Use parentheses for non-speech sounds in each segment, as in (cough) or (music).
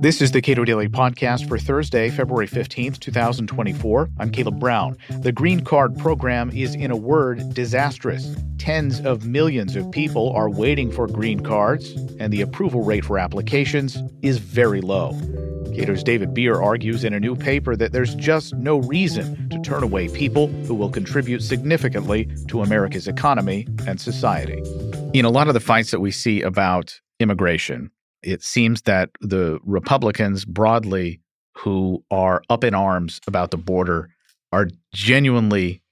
This is the Cato Daily Podcast for Thursday, February 15th, 2024. I'm Caleb Brown. The Green Card program is, in a word, disastrous. Tens of millions of people are waiting for green cards, and the approval rate for applications is very low. Cato's David Bier argues in a new paper that there's just no reason to turn away people who will contribute significantly to America's economy and society. In a lot of the fights that we see about immigration, it seems that the Republicans broadly who are up in arms about the border are genuinely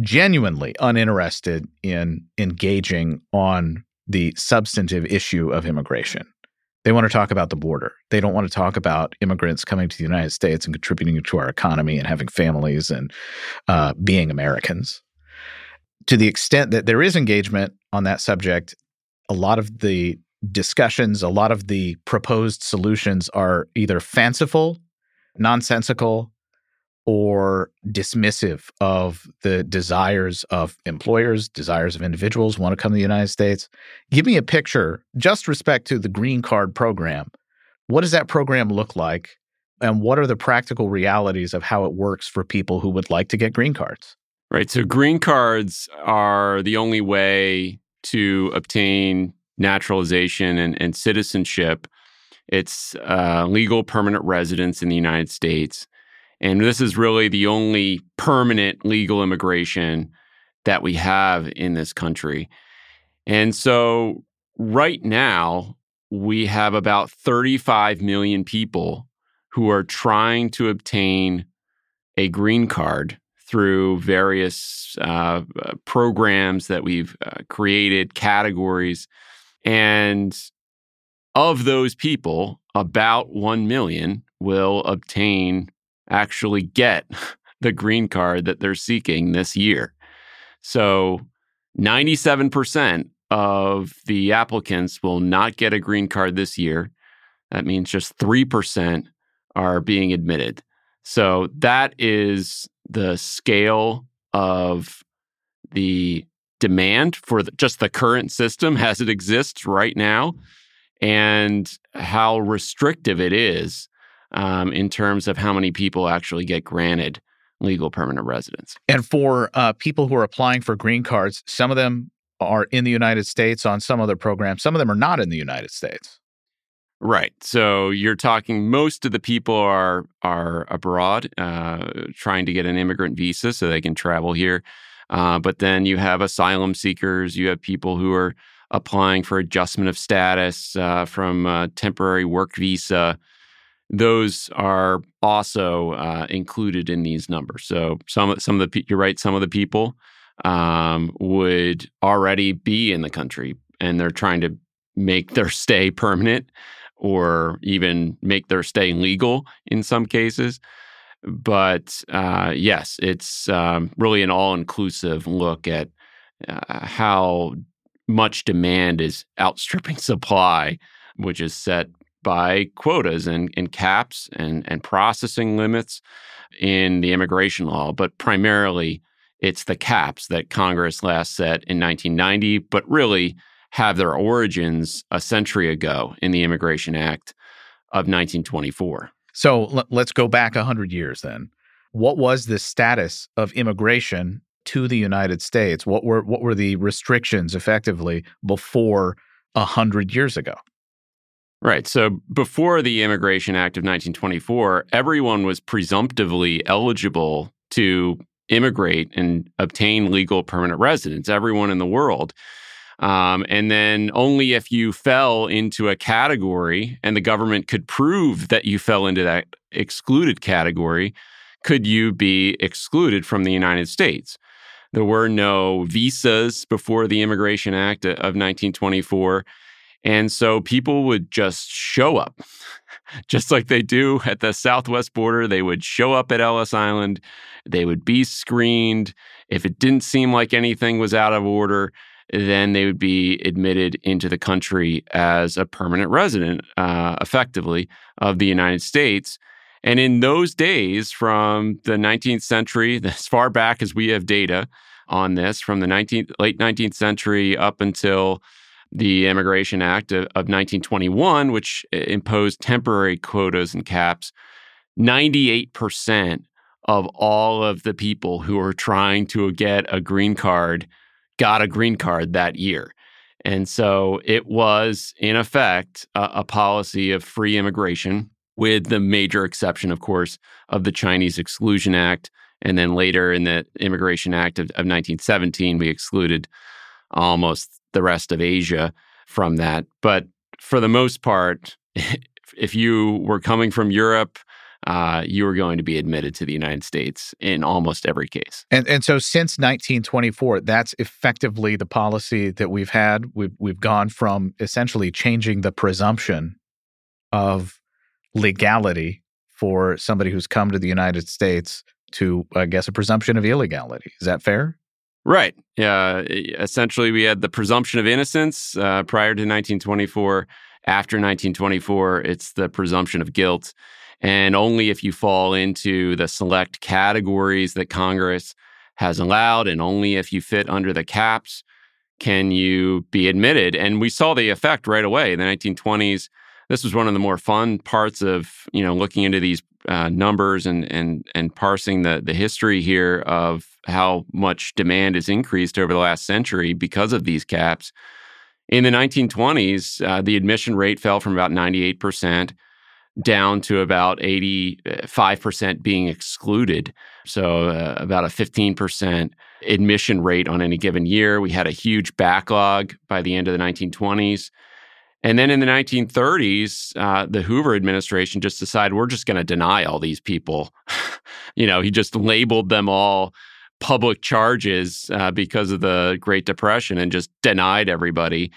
genuinely uninterested in engaging on the substantive issue of immigration. They want to talk about the border. They don't want to talk about immigrants coming to the United States and contributing to our economy and having families and uh, being Americans. To the extent that there is engagement on that subject, a lot of the discussions, a lot of the proposed solutions are either fanciful, nonsensical, or dismissive of the desires of employers, desires of individuals want to come to the United States. Give me a picture, just respect to the green card program. What does that program look like? And what are the practical realities of how it works for people who would like to get green cards? Right. So, green cards are the only way to obtain naturalization and, and citizenship. It's uh, legal permanent residence in the United States. And this is really the only permanent legal immigration that we have in this country. And so, right now, we have about 35 million people who are trying to obtain a green card through various uh, programs that we've uh, created, categories. And of those people, about 1 million will obtain actually get (laughs) the green card that they're seeking this year. So 97% of the applicants will not get a green card this year. That means just 3% are being admitted. So that is the scale of the demand for the, just the current system as it exists right now and how restrictive it is um, in terms of how many people actually get granted legal permanent residence. And for uh, people who are applying for green cards, some of them are in the United States on some other program, some of them are not in the United States. Right. So you're talking most of the people are are abroad, uh, trying to get an immigrant visa so they can travel here. Uh, but then you have asylum seekers, you have people who are applying for adjustment of status uh, from temporary work visa those are also uh, included in these numbers. So some some of the you're right, some of the people um, would already be in the country and they're trying to make their (laughs) stay permanent or even make their stay legal in some cases. But uh, yes, it's um, really an all inclusive look at uh, how much demand is outstripping (laughs) supply, which is set by quotas and, and caps and, and processing limits in the immigration law, but primarily it's the caps that Congress last set in 1990, but really have their origins a century ago in the Immigration Act of 1924. So l- let's go back 100 years then. What was the status of immigration to the United States? What were what were the restrictions effectively before 100 years ago? Right. So before the Immigration Act of 1924, everyone was presumptively eligible to immigrate and obtain legal permanent residence, everyone in the world. Um, and then only if you fell into a category and the government could prove that you fell into that excluded category could you be excluded from the United States. There were no visas before the Immigration Act of 1924. And so people would just show up, (laughs) just like they do at the southwest border. They would show up at Ellis Island. They would be screened. If it didn't seem like anything was out of order, then they would be admitted into the country as a permanent resident, uh, effectively, of the United States. And in those days, from the 19th century, (laughs) as far back as we have data on this, from the 19th, late 19th century up until the Immigration Act of, of 1921, which imposed temporary quotas and caps, 98% of all of the people who were trying to get a green card got a green card that year. And so it was, in effect, a, a, policy of free immigration, with the major exception, of course, of the Chinese Exclusion Act. And then later in the Immigration Act of, of 1917, we excluded almost the rest of Asia from that. But for the most part, (laughs) if you were coming from Europe, uh, you were going to be admitted to the United States in almost every case. And and so since 1924, that's effectively the policy that we've had. We've we've gone from essentially changing the presumption of legality for somebody who's come to the United States to, I guess, a presumption of illegality. Is that fair? Right. Yeah. Essentially, we had the presumption of innocence uh, prior to 1924. After 1924, it's the presumption of guilt. And only if you fall into the select categories that Congress has allowed, and only if you fit under the caps, can you be admitted. And we saw the effect right away in the 1920s. This was one of the more fun parts of you know looking into these uh, numbers and and and parsing the the history here of how much demand has increased over the last century because of these caps. In the 1920s, uh, the admission rate fell from about 98 percent down to about 85% being excluded. So, uh, about a 15% admission rate on any given year. We had a huge backlog by the end of the 1920s. And then in the 1930s, uh, the Hoover administration just decided we're just going to deny all these people. (laughs) you know, he just labeled them all public charges uh, because of the Great Depression and just denied everybody.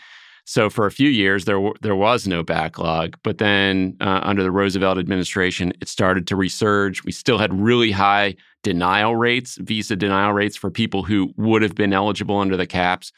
So for a few years there w- there was no backlog, but then uh, under the Roosevelt administration, it started to resurge. We still had really high denial rates, visa denial rates for people who would have been eligible under the caps.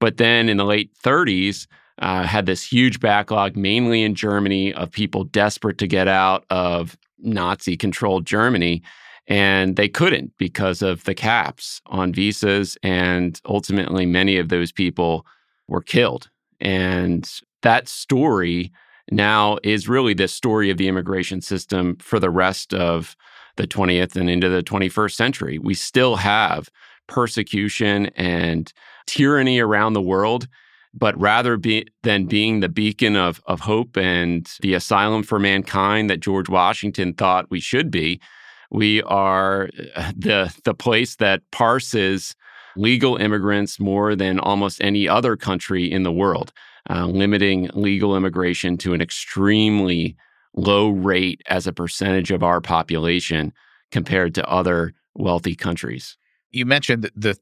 But then in the late 30s, uh, had this huge backlog, mainly in Germany, of people desperate to get out of Nazi controlled Germany. And they couldn't because of the caps on visas. And ultimately, many of those people were killed and that story now is really the story of the immigration system for the rest of the 20th and into the 21st century. We still have persecution and tyranny around the world, but rather be, than being the beacon of, of hope and the asylum for mankind that George Washington thought we should be, we are uh, the, the place that parses legal immigrants more than almost any other country in the world, uh, limiting legal immigration to an extremely low rate as a percentage of our population compared to other wealthy countries. You mentioned the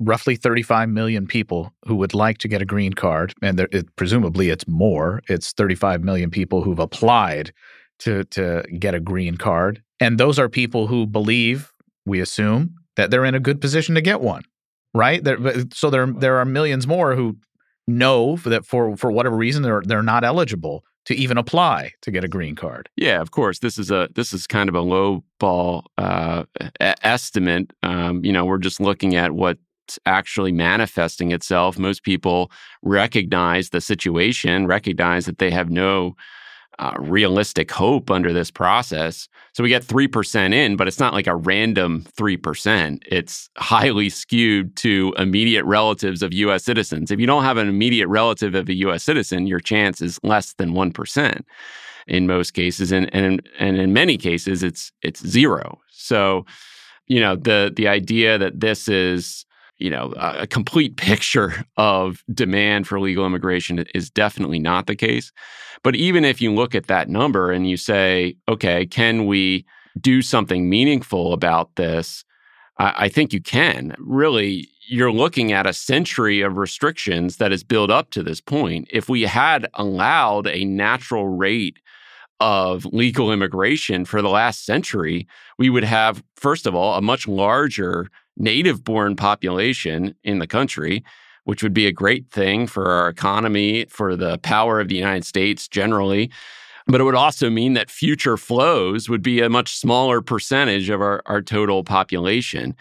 roughly 35 million people who would like to get a green card, and there, it, presumably it's more. It's 35 million people who've applied to to get a green card, and those are people who believe, we assume, that they're in a good position to get one right? There, so there there are millions more who know that for for whatever reason they're they're not eligible to even apply to get a green card. Yeah, of course. This is a this is kind of a low ball uh, estimate. Um, you know, we're just looking at what's actually manifesting itself. Most people recognize the situation, recognize that they have no uh, realistic hope under this process. So we get 3% in, but it's not like a random 3%. It's highly skewed to immediate relatives of US citizens. If you don't have an immediate relative of a US citizen, your chance is less than 1% in most cases and and and in many cases it's it's zero. So, you know, the the idea that this is you know, a complete picture of demand for legal immigration is definitely not the case. But even if you look at that number and you say, okay, can we do something meaningful about this? I, I think you can. Really, you're looking at a century of restrictions that has built up to this point. If we had allowed a natural rate of legal immigration for the last century, we would have, first of all, a much larger native born population in the country, which would be a great thing for our economy, for the power of the United States generally. But it would also mean that future flows would be a much smaller percentage of our, our total population.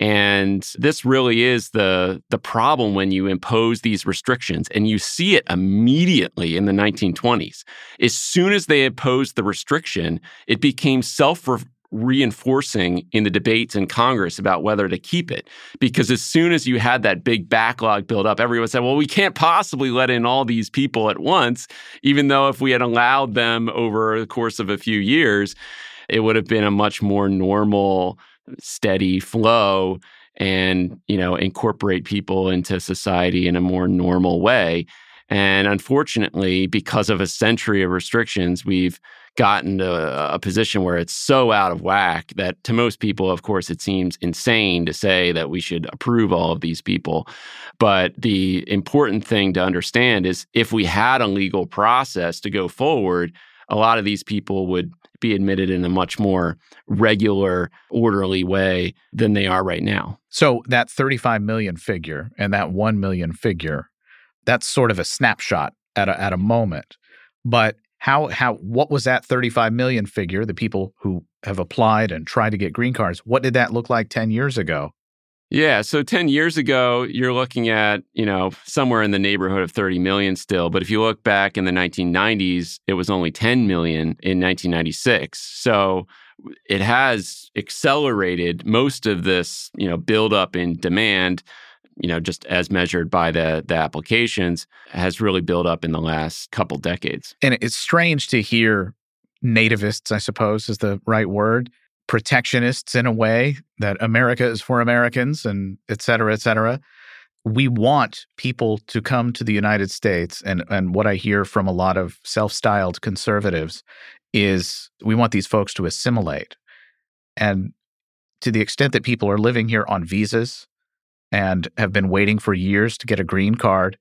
And this really is the the problem when you impose these restrictions and you see it immediately in the 1920s. As soon as they imposed the restriction, it became self reinforcing in the debates in Congress about whether to keep it. Because as soon as you had that big backlog build up, everyone said, well, we can't possibly let in all these people at once, even though if we had allowed them over the course of a few years, it would have been a much more normal, steady flow and, you know, incorporate people into society in a more normal way. And unfortunately, because of a century of restrictions, we've gotten to a, position where it's so out of whack that to most people, of course, it seems insane to say that we should approve all of these people. But the important thing to understand is if we had a legal process to go forward, a lot of these people would be admitted in a much more regular, orderly way than they are right now. So that 35 million figure and that 1 million figure, that's sort of a snapshot at a, at a moment. But how how what was that 35 million figure the people who have applied and tried to get green cards what did that look like 10 years ago? Yeah so 10 years ago you're looking at you know somewhere in the neighborhood of 30 million still but if you look back in the 1990s it was only 10 million in 1996 so it has accelerated most of this you know build up in demand you know, just as measured by the the applications, has really built up in the last couple decades. And it's strange to hear nativists, I suppose is the right word, protectionists in a way that America is for Americans and et cetera, et cetera. We want people to come to the United States. And, and what I hear from a lot of self styled conservatives is we want these folks to assimilate. And to the extent that people are living here on visas and have been waiting for years to get a green card,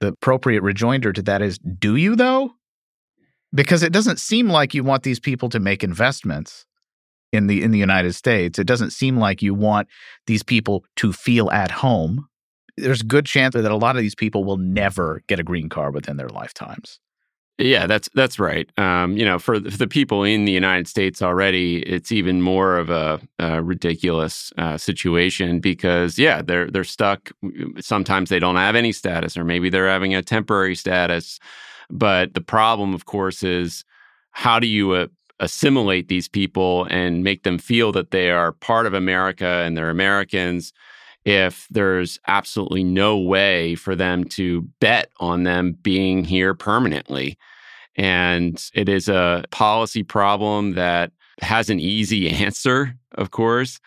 the appropriate rejoinder to that is do you though? Because it doesn't seem like you want these people to make investments in the in the United States. It doesn't seem like you want these people to feel at home. There's a good chance that a lot of these people will never get a green card within their lifetimes. Yeah, that's that's right. Um, you know, for the, people in the United States already, it's even more of a, a ridiculous uh, situation because yeah, they're they're stuck. Sometimes they don't have any status, or maybe they're having a temporary status. But the problem, of course, is how do you uh, assimilate these people and make them feel that they are part of America and they're Americans? If there's absolutely no way for them to bet on them being here permanently. And it is a policy problem that has an easy (laughs) answer, of course,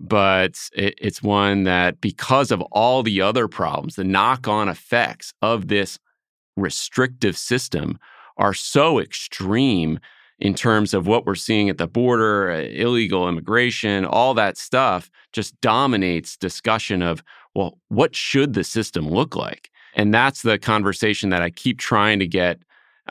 but it, it's one that, because of all the other problems, the knock on effects of this restrictive system are so extreme in terms of what we're seeing at the border, uh, illegal immigration, all that stuff just dominates discussion of, well, what should the system look like? And that's the conversation that I keep trying to get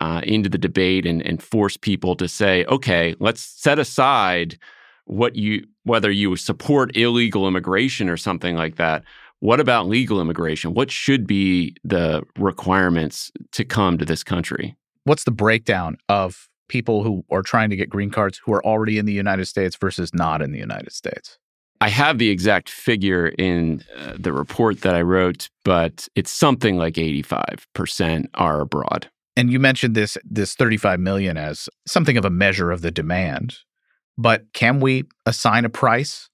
uh, into the debate and, and force people to say, okay, let's set aside what you whether you support illegal immigration or something like that. What about legal immigration? What should be the requirements to come to this country? What's the breakdown of people who are trying to get green cards who are already in the United States versus not in the United States? I have the exact figure in uh, the report that I wrote, but it's something like 85% are abroad. And you mentioned this this 35 million as something of a measure of the demand. But can we assign a price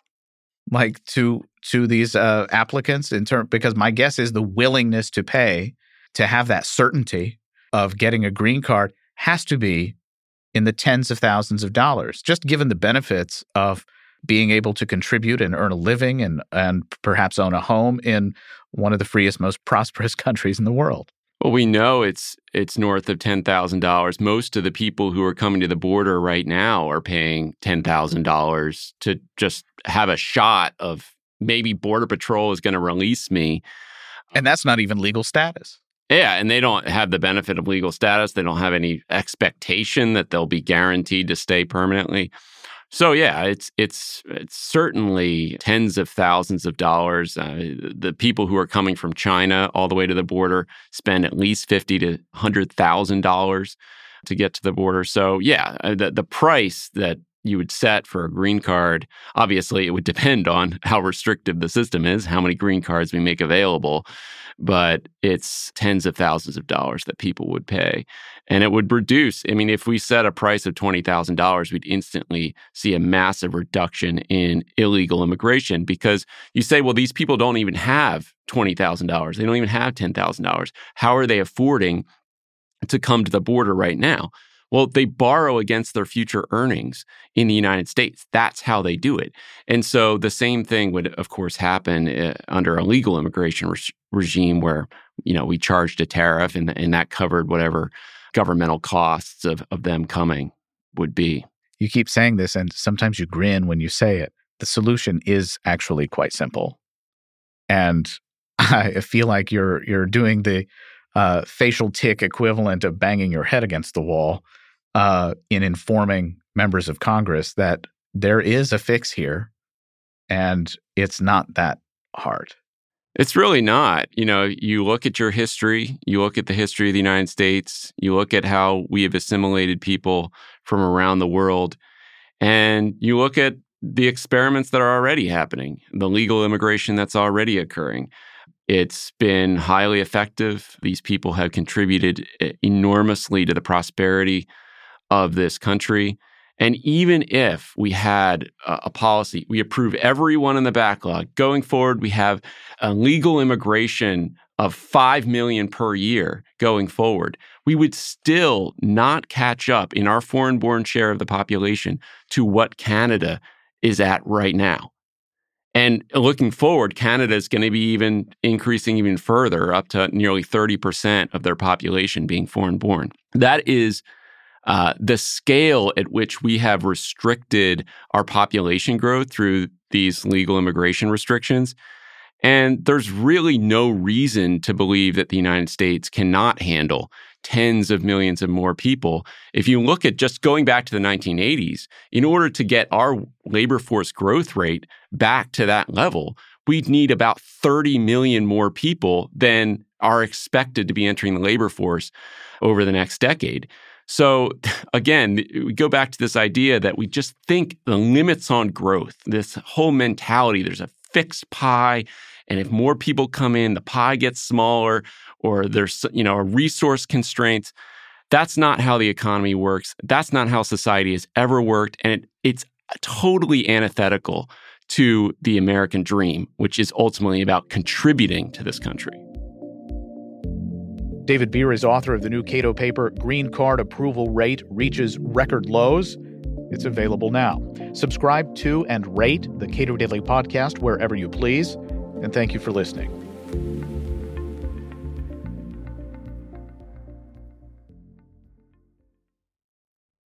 like to to these uh, applicants in term because my guess is the willingness to pay to have that certainty of getting a green card has to be in the tens of thousands of dollars, just given the benefits of being able to contribute and earn a living and, and perhaps own a home in one of the freest, most (laughs) prosperous countries in the world. Well, we know it's it's north of ten thousand dollars. Most of the people who are coming to the border right now are paying ten thousand dollars to just have a shot of maybe Border Patrol is going to release me, and that's not even legal status. Yeah, and they don't have the benefit of legal status. They don't have any expectation that they'll be guaranteed to stay permanently. So yeah, it's it's it's certainly tens of thousands of dollars. Uh, the people who are coming from China all the way to the border spend at least fifty to hundred thousand dollars to get to the border. So yeah, uh, the the price that you would set for a green card, obviously it would depend on (laughs) how restrictive the system is, how many green cards we make available, but it's tens of thousands of dollars that people would pay. And it would reduce, I mean, if we set a price of $20,000, we'd instantly see a massive reduction in illegal immigration because you say, well, these people don't even have $20,000. They don't even have $10,000. How are they affording to come to the border right now? Well, they borrow against their future earnings in the United States. That's how they do it. And so the same thing would, of course, happen uh, under a legal immigration re- regime where, you know, we charged a tariff and, and that covered whatever governmental costs of, of them coming would be. You keep saying this, and sometimes you grin when you say it. The solution is actually quite simple. And (laughs) I feel like you're you're doing the uh, facial tick equivalent of banging your head against the wall uh, in informing members of Congress that there is a fix here and it's not that hard. It's really not. You know, you look at your history, you look at the history of the United States, you look at how we have assimilated people from around the world, and you look at the experiments that are already happening, the legal immigration that's already occurring. It's been highly effective. These people have contributed enormously to the prosperity of this country. And even if we had a, policy, we approve everyone in the backlog. Going forward, we have a legal immigration of 5 million per year going forward. We would still not catch up in our foreign born share of the population to what Canada is at right now. And looking forward, Canada is going to be even increasing even further, up to nearly 30% of their population being foreign born. That is uh, the scale at which we have restricted our population growth through these legal immigration restrictions. And there's really no reason to believe that the United States cannot handle tens of millions of more people. If you look at just going back to the 1980s, in order to get our labor force growth rate back to that level, we'd need about 30 million more people than are expected to be entering the labor force over the next decade. So again, we go back to this idea that we just think the limits on growth, this whole mentality, there's a fixed pie. And if more people come in, the pie gets smaller or there's, you know, a resource constraints. That's not how the economy works. That's not how society has ever worked. And it, it's totally antithetical to the American dream, which is ultimately about contributing to this country. David Bier is author of the new Cato paper, Green Card Approval Rate Reaches Record Lows. It's available now. Subscribe to and rate the Cato Daily Podcast wherever you please. And thank you for listening.